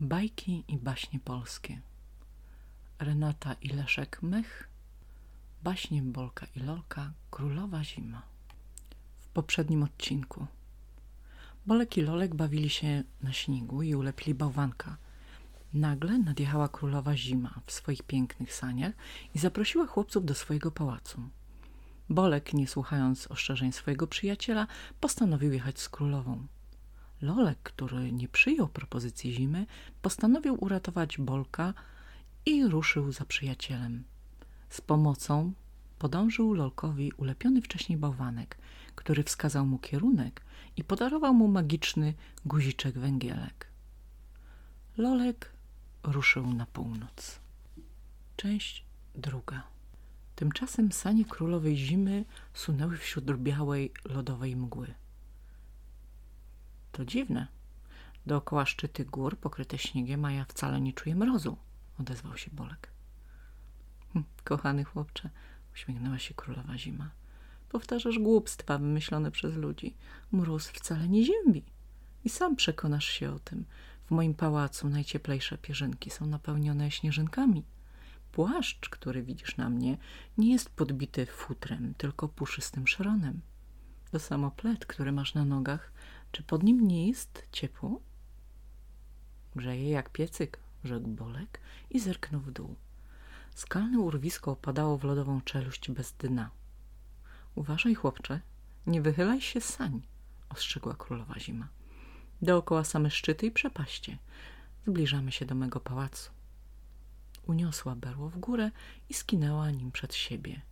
Bajki i baśnie polskie Renata i Leszek Mech Baśnie Bolka i Lolka Królowa Zima W poprzednim odcinku Bolek i Lolek bawili się na śniegu i ulepili bałwanka. Nagle nadjechała królowa Zima w swoich pięknych saniach i zaprosiła chłopców do swojego pałacu. Bolek, nie słuchając ostrzeżeń swojego przyjaciela, postanowił jechać z królową. Lolek, który nie przyjął propozycji zimy, postanowił uratować Bolka i ruszył za przyjacielem. Z pomocą podążył Lolkowi ulepiony wcześniej bałwanek, który wskazał mu kierunek i podarował mu magiczny guziczek węgielek. Lolek ruszył na północ. Część druga. Tymczasem sanie królowej zimy sunęły wśród białej, lodowej mgły. To dziwne. Dookoła szczyty gór pokryte śniegiem, a ja wcale nie czuję mrozu, odezwał się Bolek. Hm, kochany chłopcze, uśmiechnęła się królowa zima. Powtarzasz głupstwa wymyślone przez ludzi. Mróz wcale nie ziębi. I sam przekonasz się o tym. W moim pałacu najcieplejsze pierzynki są napełnione śnieżynkami. Płaszcz, który widzisz na mnie, nie jest podbity futrem, tylko puszystym szronem. To samo plet, który masz na nogach, czy pod nim nie jest ciepło? Grzeje jak piecyk, rzekł Bolek i zerknął w dół. Skalne urwisko opadało w lodową czeluść bez dna. Uważaj, chłopcze, nie wychylaj się sań, ostrzegła królowa zima. Dookoła same szczyty i przepaście. Zbliżamy się do mego pałacu. Uniosła berło w górę i skinęła nim przed siebie.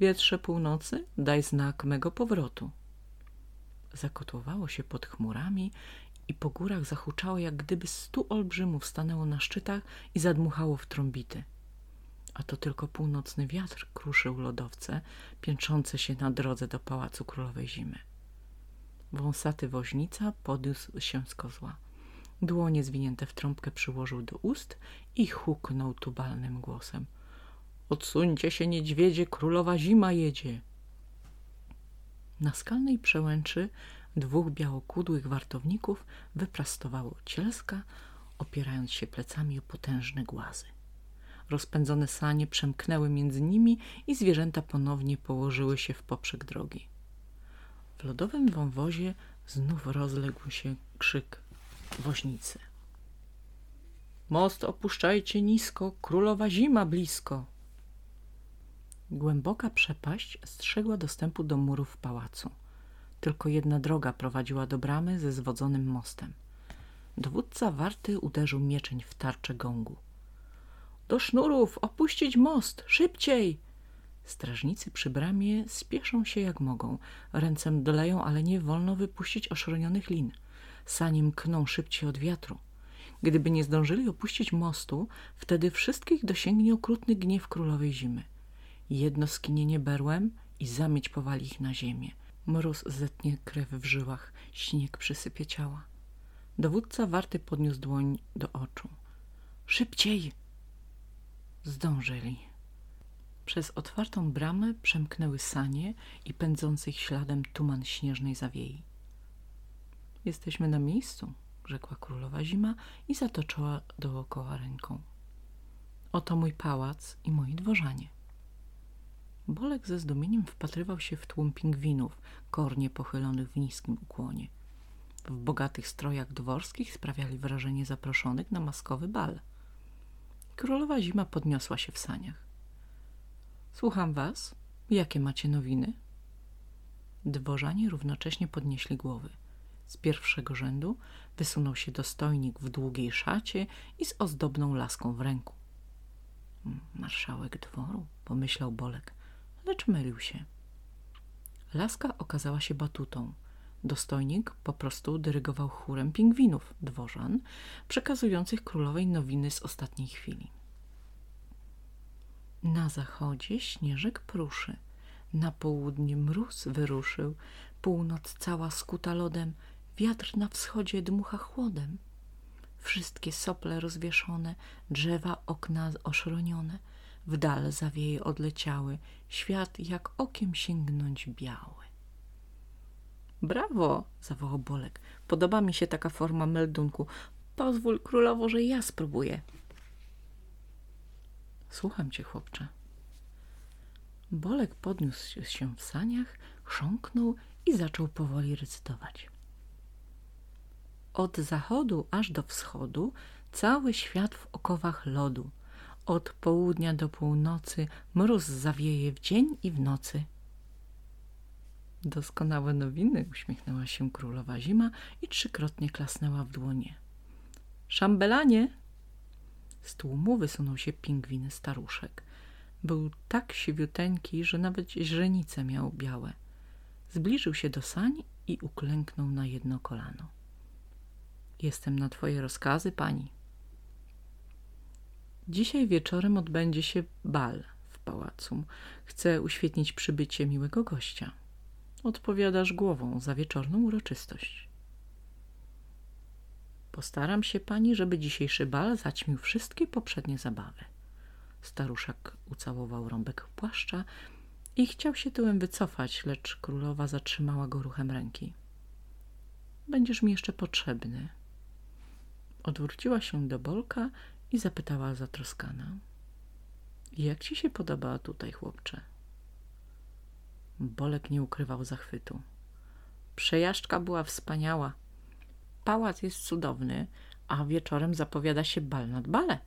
Wietrze północy, daj znak mego powrotu zakotłowało się pod chmurami i po górach zahuczało, jak gdyby stu olbrzymów stanęło na szczytach i zadmuchało w trąbity. A to tylko północny wiatr kruszył lodowce, piętrzące się na drodze do Pałacu Królowej Zimy. Wąsaty woźnica podniósł się z kozła. Dłonie zwinięte w trąbkę przyłożył do ust i huknął tubalnym głosem. – Odsuńcie się, niedźwiedzie, królowa zima jedzie! Na skalnej przełęczy dwóch białokudłych wartowników wyprastowało cielska, opierając się plecami o potężne głazy. Rozpędzone sanie przemknęły między nimi i zwierzęta ponownie położyły się w poprzek drogi. W lodowym wąwozie znów rozległ się krzyk woźnicy. Most opuszczajcie nisko, królowa zima blisko. Głęboka przepaść strzegła dostępu do murów pałacu. Tylko jedna droga prowadziła do bramy ze zwodzonym mostem. Dowódca warty uderzył mieczeń w tarczę gągu. Do sznurów! Opuścić most! Szybciej! Strażnicy przy bramie spieszą się jak mogą. Ręce doleją, ale nie wolno wypuścić oszronionych lin. Saniem kną szybciej od wiatru. Gdyby nie zdążyli opuścić mostu, wtedy wszystkich dosięgnie okrutny gniew królowej zimy jedno skinienie berłem i zamieć powali ich na ziemię. Mróz zetnie krew w żyłach, śnieg przysypie ciała. Dowódca warty podniósł dłoń do oczu. Szybciej! Zdążyli. Przez otwartą bramę przemknęły sanie i pędzący ich śladem tuman śnieżnej zawiei. Jesteśmy na miejscu, rzekła królowa zima i zatoczyła dookoła ręką. Oto mój pałac i moi dworzanie. Bolek ze zdumieniem wpatrywał się w tłum pingwinów, kornie pochylonych w niskim ukłonie. W bogatych strojach dworskich sprawiali wrażenie zaproszonych na maskowy bal. Królowa Zima podniosła się w saniach. Słucham was. Jakie macie nowiny? Dworzanie równocześnie podnieśli głowy. Z pierwszego rzędu wysunął się dostojnik w długiej szacie i z ozdobną laską w ręku. Marszałek dworu, pomyślał Bolek lecz mylił się. Laska okazała się batutą. Dostojnik po prostu dyrygował chórem pingwinów, dworzan, przekazujących królowej nowiny z ostatniej chwili. Na zachodzie śnieżek pruszy, na południe mróz wyruszył, północ cała skuta lodem, wiatr na wschodzie dmucha chłodem. Wszystkie sople rozwieszone, drzewa okna oszronione – w dal zawieje odleciały, świat jak okiem sięgnąć biały. Brawo, zawołał Bolek. Podoba mi się taka forma meldunku. Pozwól, królowo, że ja spróbuję. Słucham cię, chłopcze. Bolek podniósł się w saniach, chrząknął i zaczął powoli recytować. Od zachodu aż do wschodu cały świat w okowach lodu. Od południa do północy mróz zawieje w dzień i w nocy. Doskonałe nowiny, uśmiechnęła się królowa zima i trzykrotnie klasnęła w dłonie. Szambelanie! Z tłumu wysunął się pingwin staruszek. Był tak siwiuteńki, że nawet źrenice miał białe. Zbliżył się do sań i uklęknął na jedno kolano. Jestem na twoje rozkazy, pani. Dzisiaj wieczorem odbędzie się bal w pałacu. Chcę uświetnić przybycie miłego gościa. Odpowiadasz głową za wieczorną uroczystość. Postaram się pani, żeby dzisiejszy bal zaćmił wszystkie poprzednie zabawy. Staruszek ucałował rąbek płaszcza i chciał się tyłem wycofać, lecz królowa zatrzymała go ruchem ręki. Będziesz mi jeszcze potrzebny. Odwróciła się do Bolka i zapytała zatroskana. Jak ci się podoba tutaj, chłopcze? Bolek nie ukrywał zachwytu. Przejażdżka była wspaniała. Pałac jest cudowny, a wieczorem zapowiada się bal nad bale.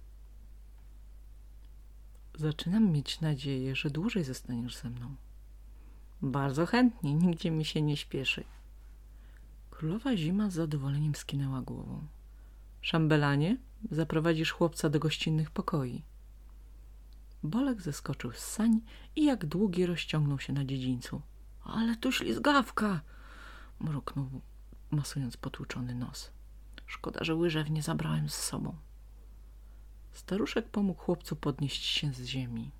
Zaczynam mieć nadzieję, że dłużej zostaniesz ze mną. Bardzo chętnie, nigdzie mi się nie śpieszy. Królowa Zima z zadowoleniem skinęła głową. Szambelanie, zaprowadzisz chłopca do gościnnych pokoi. Bolek zeskoczył z sań i jak długi rozciągnął się na dziedzińcu. Ale tu ślizgawka! mruknął, masując potłuczony nos. Szkoda, że łyżew nie zabrałem z sobą. Staruszek pomógł chłopcu podnieść się z ziemi.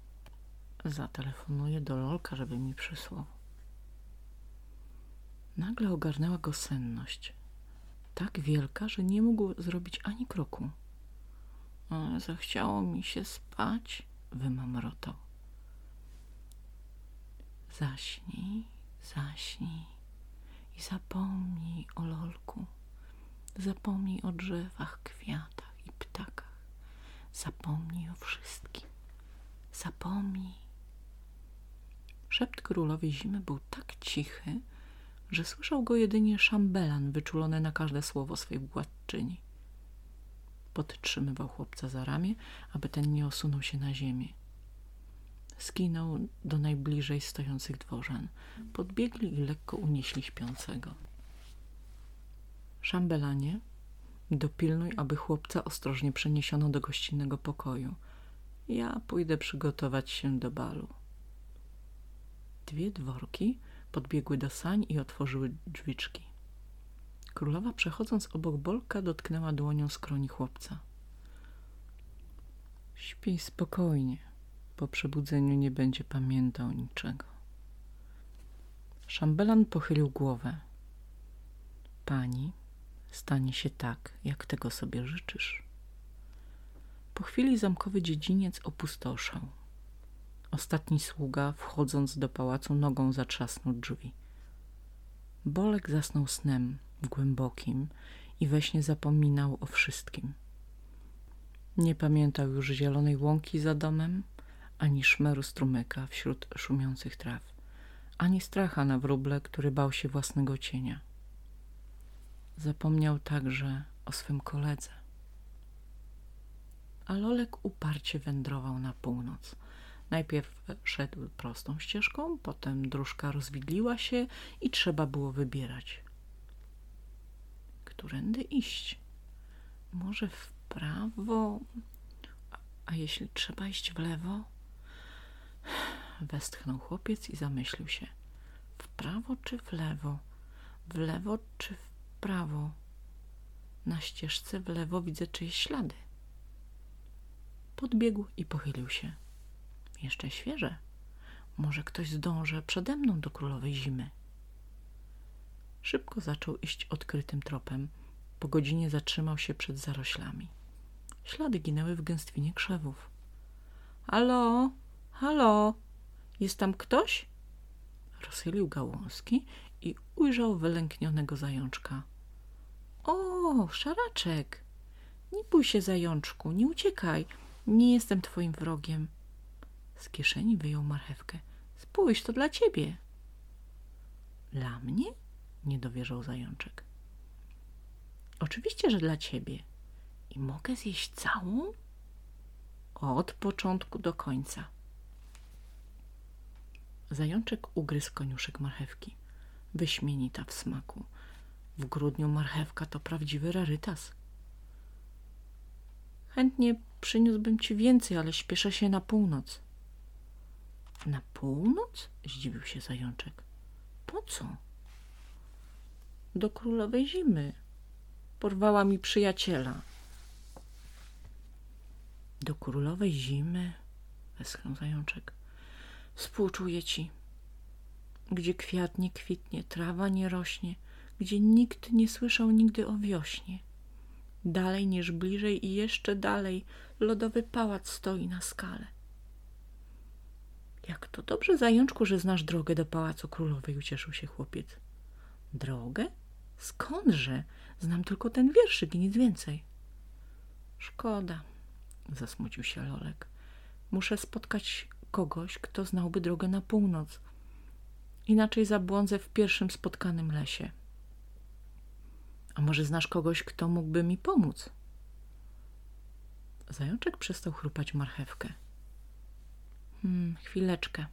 Zatelefonuję do Lolka, żeby mi przysłał. Nagle ogarnęła go senność. Tak wielka, że nie mógł zrobić ani kroku. Ale zachciało mi się spać, wymamrotał. Zaśnij, zaśnij i zapomnij o Lolku. Zapomnij o drzewach, kwiatach i ptakach. Zapomnij o wszystkim. Zapomnij. Szept królowej zimy był tak cichy, że słyszał go jedynie szambelan wyczulony na każde słowo swej władczyni. Podtrzymywał chłopca za ramię, aby ten nie osunął się na ziemię. Skinął do najbliżej stojących dworzan. Podbiegli i lekko unieśli śpiącego. Szambelanie, dopilnuj, aby chłopca ostrożnie przeniesiono do gościnnego pokoju. Ja pójdę przygotować się do balu. Dwie dworki podbiegły do sań i otworzyły drzwiczki. Królowa, przechodząc obok Bolka, dotknęła dłonią skroni chłopca. Śpij spokojnie. Po przebudzeniu nie będzie pamiętał niczego. Szambelan pochylił głowę. Pani, stanie się tak, jak tego sobie życzysz. Po chwili zamkowy dziedziniec opustoszał. Ostatni sługa, wchodząc do pałacu, nogą zatrzasnął drzwi. Bolek zasnął snem głębokim i we śnie zapominał o wszystkim. Nie pamiętał już zielonej łąki za domem, ani szmeru strumyka wśród szumiących traw, ani stracha na wróble, który bał się własnego cienia. Zapomniał także o swym koledze. A Lolek uparcie wędrował na północ – Najpierw szedł prostą ścieżką, potem dróżka rozwidliła się i trzeba było wybierać. Którędy iść? Może w prawo? A jeśli trzeba iść w lewo? Westchnął chłopiec i zamyślił się. W prawo czy w lewo? W lewo czy w prawo? Na ścieżce w lewo widzę czyjeś ślady. Podbiegł i pochylił się. Jeszcze świeże. Może ktoś zdąży przede mną do królowej zimy. Szybko zaczął iść odkrytym tropem. Po godzinie zatrzymał się przed zaroślami. Ślady ginęły w gęstwinie krzewów. Halo, halo, jest tam ktoś? Rozchylił gałązki i ujrzał wylęknionego zajączka. O, szaraczek, bój się, zajączku, nie uciekaj. Nie jestem twoim wrogiem. Z kieszeni wyjął marchewkę. Spójrz, to dla ciebie. Dla mnie? Nie dowierzał zajączek. Oczywiście, że dla ciebie. I mogę zjeść całą? Od początku do końca. Zajączek ugryzł koniuszek marchewki. Wyśmienita w smaku. W grudniu marchewka to prawdziwy rarytas. Chętnie przyniósłbym ci więcej, ale śpieszę się na północ. Na północ? Zdziwił się zajączek. Po co? Do królowej zimy. Porwała mi przyjaciela. Do królowej zimy? Westchnął zajączek. Współczuję ci. Gdzie kwiat nie kwitnie, trawa nie rośnie, gdzie nikt nie słyszał nigdy o wiośnie. Dalej niż bliżej i jeszcze dalej lodowy pałac stoi na skale. Jak to dobrze, zajączku, że znasz drogę do pałacu królowej, ucieszył się chłopiec. Drogę? Skądże? Znam tylko ten wierszyk i nic więcej. Szkoda, zasmucił się Lolek. Muszę spotkać kogoś, kto znałby drogę na północ. Inaczej zabłądzę w pierwszym spotkanym lesie. A może znasz kogoś, kto mógłby mi pomóc? Zajączek przestał chrupać marchewkę. Hmm, chwileczkę.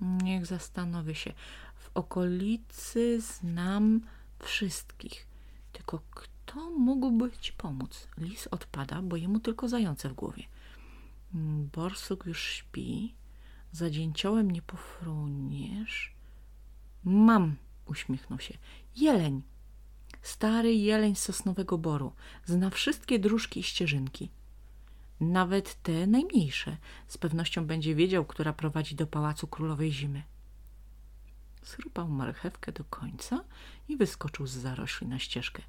Niech zastanowię się. W okolicy znam wszystkich. Tylko kto mógłby ci pomóc? Lis odpada, bo jemu tylko zające w głowie. Hmm, borsuk już śpi. Za dzięciołem nie pofruniesz. Mam, uśmiechnął się. Jeleń. Stary jeleń z sosnowego boru. Zna wszystkie dróżki i ścieżynki. Nawet te najmniejsze. Z pewnością będzie wiedział, która prowadzi do pałacu królowej zimy. Zrupał marchewkę do końca i wyskoczył z zarośli na ścieżkę.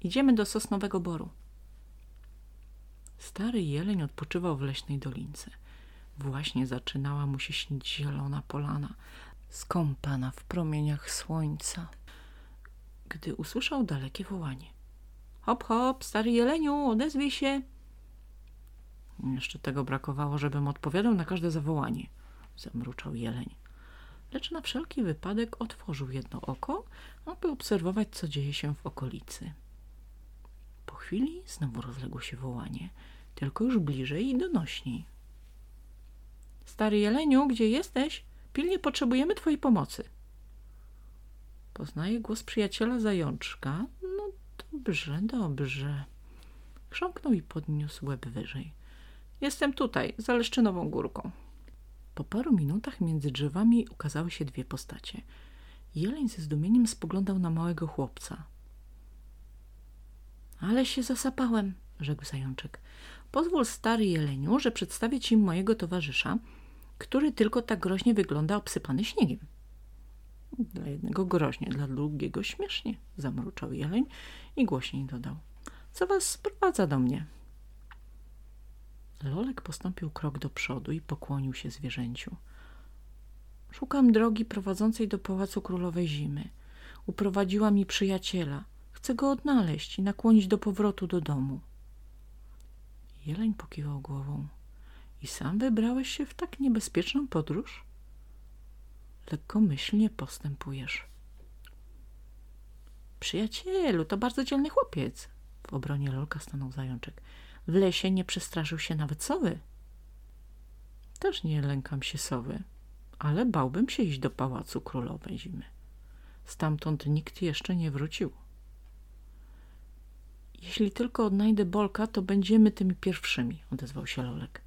Idziemy do sosnowego boru. Stary jeleń odpoczywał w leśnej dolince. Właśnie zaczynała mu się śnić zielona polana, skąpana w promieniach słońca, gdy usłyszał dalekie wołanie. Hop, hop, stary jeleniu, odezwij się! Jeszcze tego brakowało, żebym odpowiadał na każde zawołanie, zamruczał jeleń. Lecz na wszelki wypadek otworzył jedno oko, aby obserwować, co dzieje się w okolicy. Po chwili znowu rozległo się wołanie, tylko już bliżej i donośniej. Stary jeleniu, gdzie jesteś? Pilnie potrzebujemy twojej pomocy. Poznaje głos przyjaciela zajączka. No dobrze, dobrze. Chrząknął i podniósł łeb wyżej. Jestem tutaj, za Leszczynową górką. Po paru minutach między drzewami ukazały się dwie postacie. Jeleń ze zdumieniem spoglądał na małego chłopca. Ale się zasapałem, rzekł zajączek. Pozwól, stary jeleniu, że przedstawię ci mojego towarzysza, który tylko tak groźnie wygląda obsypany śniegiem. Dla jednego groźnie, dla drugiego śmiesznie, zamruczał jeleń i głośniej dodał. Co was sprowadza do mnie? Lolek postąpił krok do przodu i pokłonił się zwierzęciu. Szukam drogi prowadzącej do Pałacu Królowej Zimy. Uprowadziła mi przyjaciela. Chcę go odnaleźć i nakłonić do powrotu do domu. Jeleń pokiwał głową. I sam wybrałeś się w tak niebezpieczną podróż? Lekkomyślnie postępujesz. Przyjacielu, to bardzo dzielny chłopiec. W obronie Lolka stanął zajączek. W lesie nie przestraszył się nawet sowy. Też nie lękam się sowy, ale bałbym się iść do pałacu królowej zimy. Stamtąd nikt jeszcze nie wrócił. Jeśli tylko odnajdę Bolka, to będziemy tymi pierwszymi, odezwał się Lolek.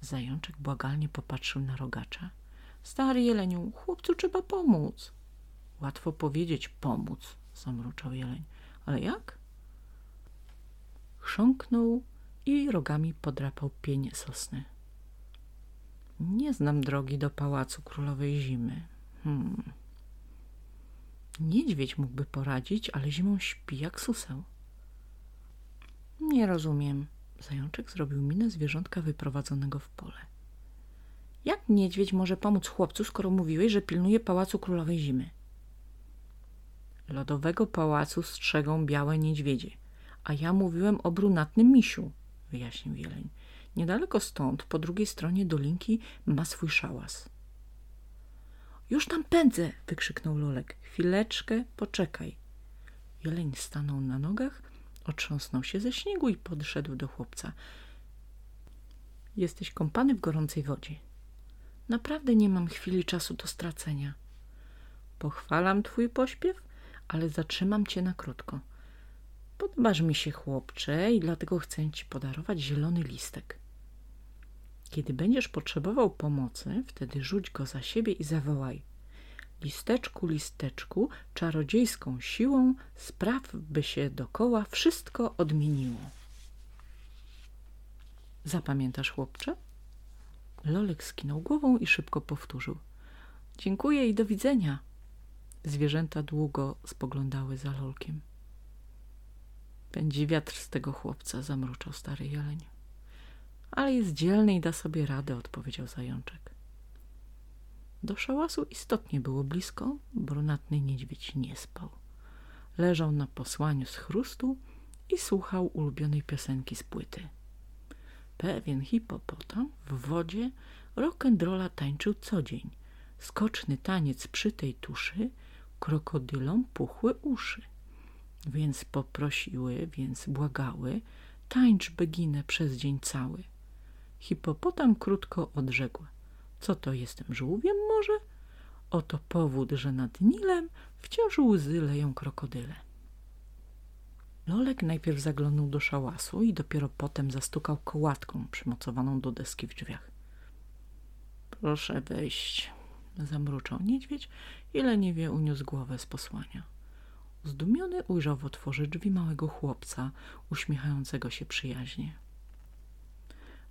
Zajączek błagalnie popatrzył na rogacza. Stary jeleniu, chłopcu trzeba pomóc. Łatwo powiedzieć pomóc, zamruczał jeleń. Ale jak? Chrząknął i rogami podrapał pień sosny. Nie znam drogi do pałacu królowej zimy. Hmm. Niedźwiedź mógłby poradzić, ale zimą śpi jak suseł. Nie rozumiem. Zajączek zrobił minę zwierzątka wyprowadzonego w pole. Jak niedźwiedź może pomóc chłopcu, skoro mówiłeś, że pilnuje pałacu królowej zimy? Lodowego pałacu strzegą białe niedźwiedzie, a ja mówiłem o brunatnym misiu wyjaśnił jeleń. Niedaleko stąd, po drugiej stronie dolinki, ma swój szałas. Już tam pędzę! wykrzyknął Lolek. Chwileczkę, poczekaj. Jeleń stanął na nogach, otrząsnął się ze śniegu i podszedł do chłopca. Jesteś kąpany w gorącej wodzie. Naprawdę nie mam chwili czasu do stracenia. Pochwalam twój pośpiew, ale zatrzymam cię na krótko. Podobasz mi się, chłopcze, i dlatego chcę ci podarować zielony listek. Kiedy będziesz potrzebował pomocy, wtedy rzuć go za siebie i zawołaj. Listeczku, listeczku, czarodziejską siłą spraw, by się dokoła wszystko odmieniło. Zapamiętasz, chłopcze? Lolek skinął głową i szybko powtórzył. Dziękuję i do widzenia. Zwierzęta długo spoglądały za Lolkiem. Pędzi wiatr z tego chłopca, zamruczał stary jeleń. Ale jest dzielny i da sobie radę, odpowiedział zajączek. Do szałasu istotnie było blisko, brunatny niedźwiedź nie spał. Leżał na posłaniu z chrustu i słuchał ulubionej piosenki z płyty. Pewien hipopotam w wodzie rock'n'rolla tańczył co dzień. Skoczny taniec przy tej tuszy krokodylom puchły uszy. Więc poprosiły, więc błagały, tańcz beginę przez dzień cały. Hipopotam krótko odrzekł. Co to jestem żółwiem może? Oto powód, że nad Nilem wciąż łzy leją krokodyle. Lolek najpierw zaglądał do szałasu i dopiero potem zastukał kołatką przymocowaną do deski w drzwiach. Proszę wejść, zamruczał niedźwiedź i leniwie uniósł głowę z posłania. Zdumiony ujrzał w otworze drzwi małego chłopca, uśmiechającego się przyjaźnie.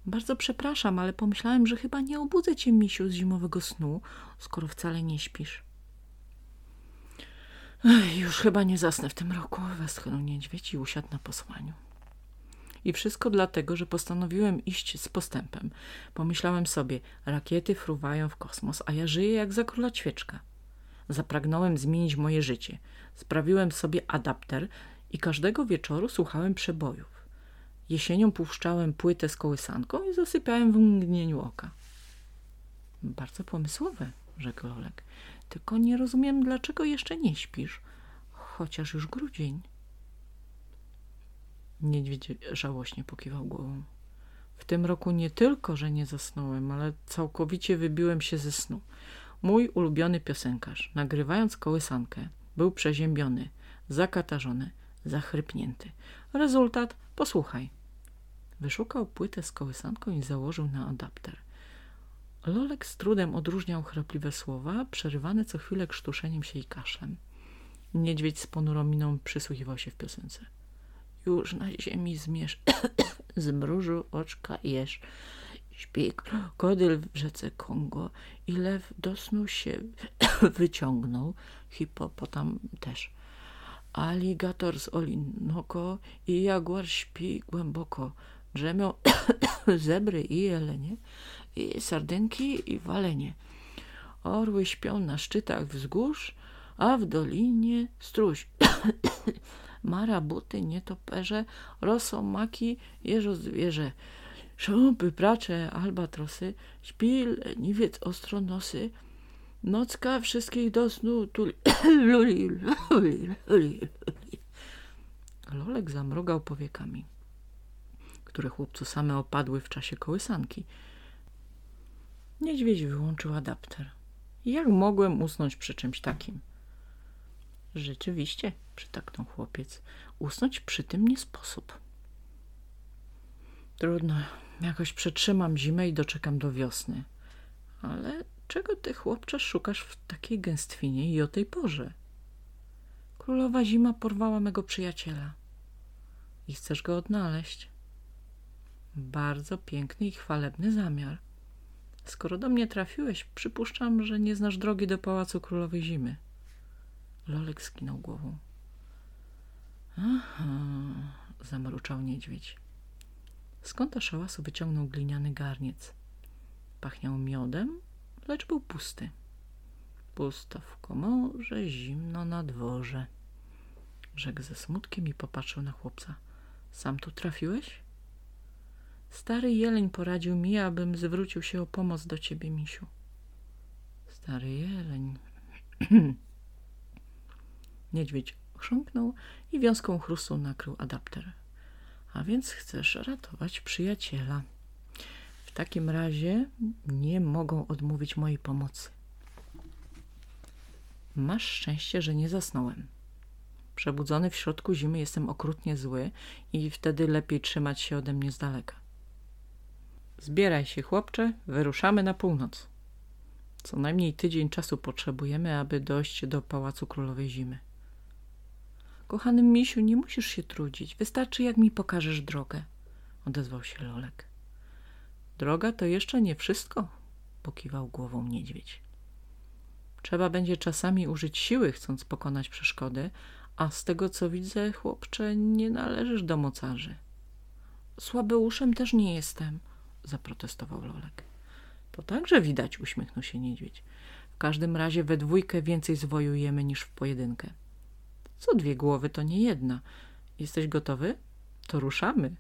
Bardzo przepraszam, ale pomyślałem, że chyba nie obudzę cię, misiu, z zimowego snu, skoro wcale nie śpisz. Ech, już chyba nie zasnę w tym roku, westchnął niedźwiedź i usiadł na posłaniu. I wszystko dlatego, że postanowiłem iść z postępem. Pomyślałem sobie, rakiety fruwają w kosmos, a ja żyję jak za króla ćwieczka. Zapragnąłem zmienić moje życie. Sprawiłem sobie adapter i każdego wieczoru słuchałem przebojów. Jesienią puszczałem płytę z kołysanką i zasypiałem w mgnieniu oka. Bardzo pomysłowe, rzekł Lolek. Tylko nie rozumiem, dlaczego jeszcze nie śpisz, chociaż już grudzień. Niedźwiedź żałośnie pokiwał głową. W tym roku nie tylko, że nie zasnąłem, ale całkowicie wybiłem się ze snu. Mój ulubiony piosenkarz, nagrywając kołysankę, był przeziębiony, zakatarzony, zachrypnięty. Rezultat? Posłuchaj. Wyszukał płytę z kołysanką i założył na adapter. Lolek z trudem odróżniał chrapliwe słowa, przerywane co chwilę krztuszeniem się i kaszlem. Niedźwiedź z ponurą miną przysłuchiwał się w piosence. Już na ziemi zmierz, zmrużył oczka jesz. Śpi krokodyl w rzece Kongo i lew do snu się wyciągnął, hipopotam też. Aligator z Olinoko i jaguar śpi głęboko. Drzemią zebry i jelenie, i sardynki i walenie. Orły śpią na szczytach wzgórz, a w dolinie struś. Marabuty, nietoperze, rosomaki, jeżo zwierzę. Szopy, pracze, albatrosy, śpi leniwiec ostronosy, nocka wszystkich do snu tuli. luli, luli, luli. Lolek zamrugał powiekami które chłopcu same opadły w czasie kołysanki. Niedźwiedź wyłączył adapter. Jak mogłem usnąć przy czymś takim? Rzeczywiście, przytaknął chłopiec, usnąć przy tym nie sposób. Trudno, jakoś przetrzymam zimę i doczekam do wiosny. Ale czego ty, chłopcze, szukasz w takiej gęstwinie i o tej porze? Królowa zima porwała mego przyjaciela. I chcesz go odnaleźć? Bardzo piękny i chwalebny zamiar. Skoro do mnie trafiłeś, przypuszczam, że nie znasz drogi do Pałacu Królowej Zimy. Lolek skinął głową. Aha, zamruczał niedźwiedź. Z kąta szałasu wyciągnął gliniany garniec. Pachniał miodem, lecz był pusty. Pusto w komorze, zimno na dworze. Rzekł ze smutkiem i popatrzył na chłopca. Sam tu trafiłeś? Stary jeleń poradził mi, abym zwrócił się o pomoc do ciebie, misiu. Stary jeleń. Niedźwiedź chrząknął i wiązką chrustu nakrył adapter. A więc chcesz ratować przyjaciela. W takim razie nie mogą odmówić mojej pomocy. Masz szczęście, że nie zasnąłem. Przebudzony w środku zimy jestem okrutnie zły i wtedy lepiej trzymać się ode mnie z daleka. Zbieraj się, chłopcze, wyruszamy na północ. Co najmniej tydzień czasu potrzebujemy, aby dojść do Pałacu Królowej Zimy. Kochany misiu, nie musisz się trudzić. Wystarczy, jak mi pokażesz drogę. Odezwał się Lolek. Droga to jeszcze nie wszystko, pokiwał głową niedźwiedź. Trzeba będzie czasami użyć siły, chcąc pokonać przeszkody, a z tego co widzę, chłopcze, nie należysz do mocarzy. Słabeuszem też nie jestem, zaprotestował Lolek. To także widać, uśmiechnął się niedźwiedź. W każdym razie we dwójkę więcej zwojujemy niż w pojedynkę. Co dwie głowy to nie jedna. Jesteś gotowy? To ruszamy.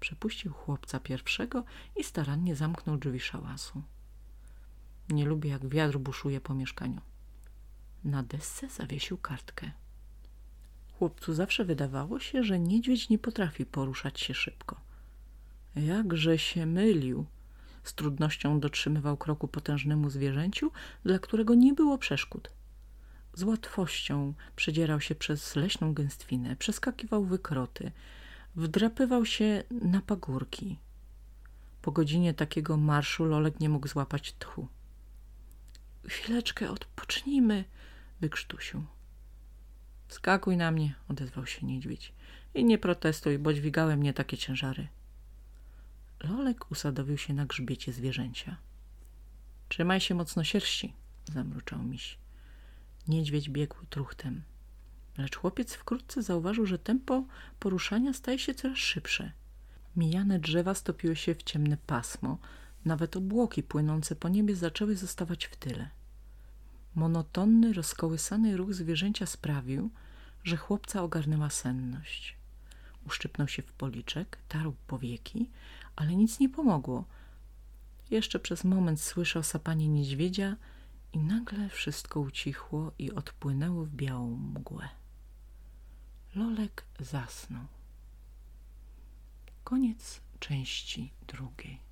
Przepuścił chłopca pierwszego i starannie zamknął drzwi szałasu. Nie lubię, jak wiatr buszuje po mieszkaniu. Na desce zawiesił kartkę. Chłopcu zawsze wydawało się, że niedźwiedź nie potrafi poruszać się szybko. Jakże się mylił. Z trudnością dotrzymywał kroku potężnemu zwierzęciu, dla którego nie było przeszkód. Z łatwością przedzierał się przez leśną gęstwinę, przeskakiwał wykroty, wdrapywał się na pagórki. Po godzinie takiego marszu Lolek nie mógł złapać tchu. Chwileczkę, odpocznijmy, wykrztusił. Skakuj na mnie, odezwał się niedźwiedź. I nie protestuj, bo dźwigały mnie takie ciężary. Lolek usadowił się na grzbiecie zwierzęcia. Trzymaj się mocno sierści, zamruczał miś. Niedźwiedź biegł truchtem. Lecz chłopiec wkrótce zauważył, że tempo poruszania staje się coraz szybsze. Mijane drzewa stopiły się w ciemne pasmo, nawet obłoki płynące po niebie zaczęły zostawać w tyle. Monotonny, rozkołysany ruch zwierzęcia sprawił, że chłopca ogarnęła senność. Uszczypnął się w policzek, tarł powieki, ale nic nie pomogło. Jeszcze przez moment słyszał sapanie niedźwiedzia i nagle wszystko ucichło i odpłynęło w białą mgłę. Lolek zasnął. Koniec części drugiej.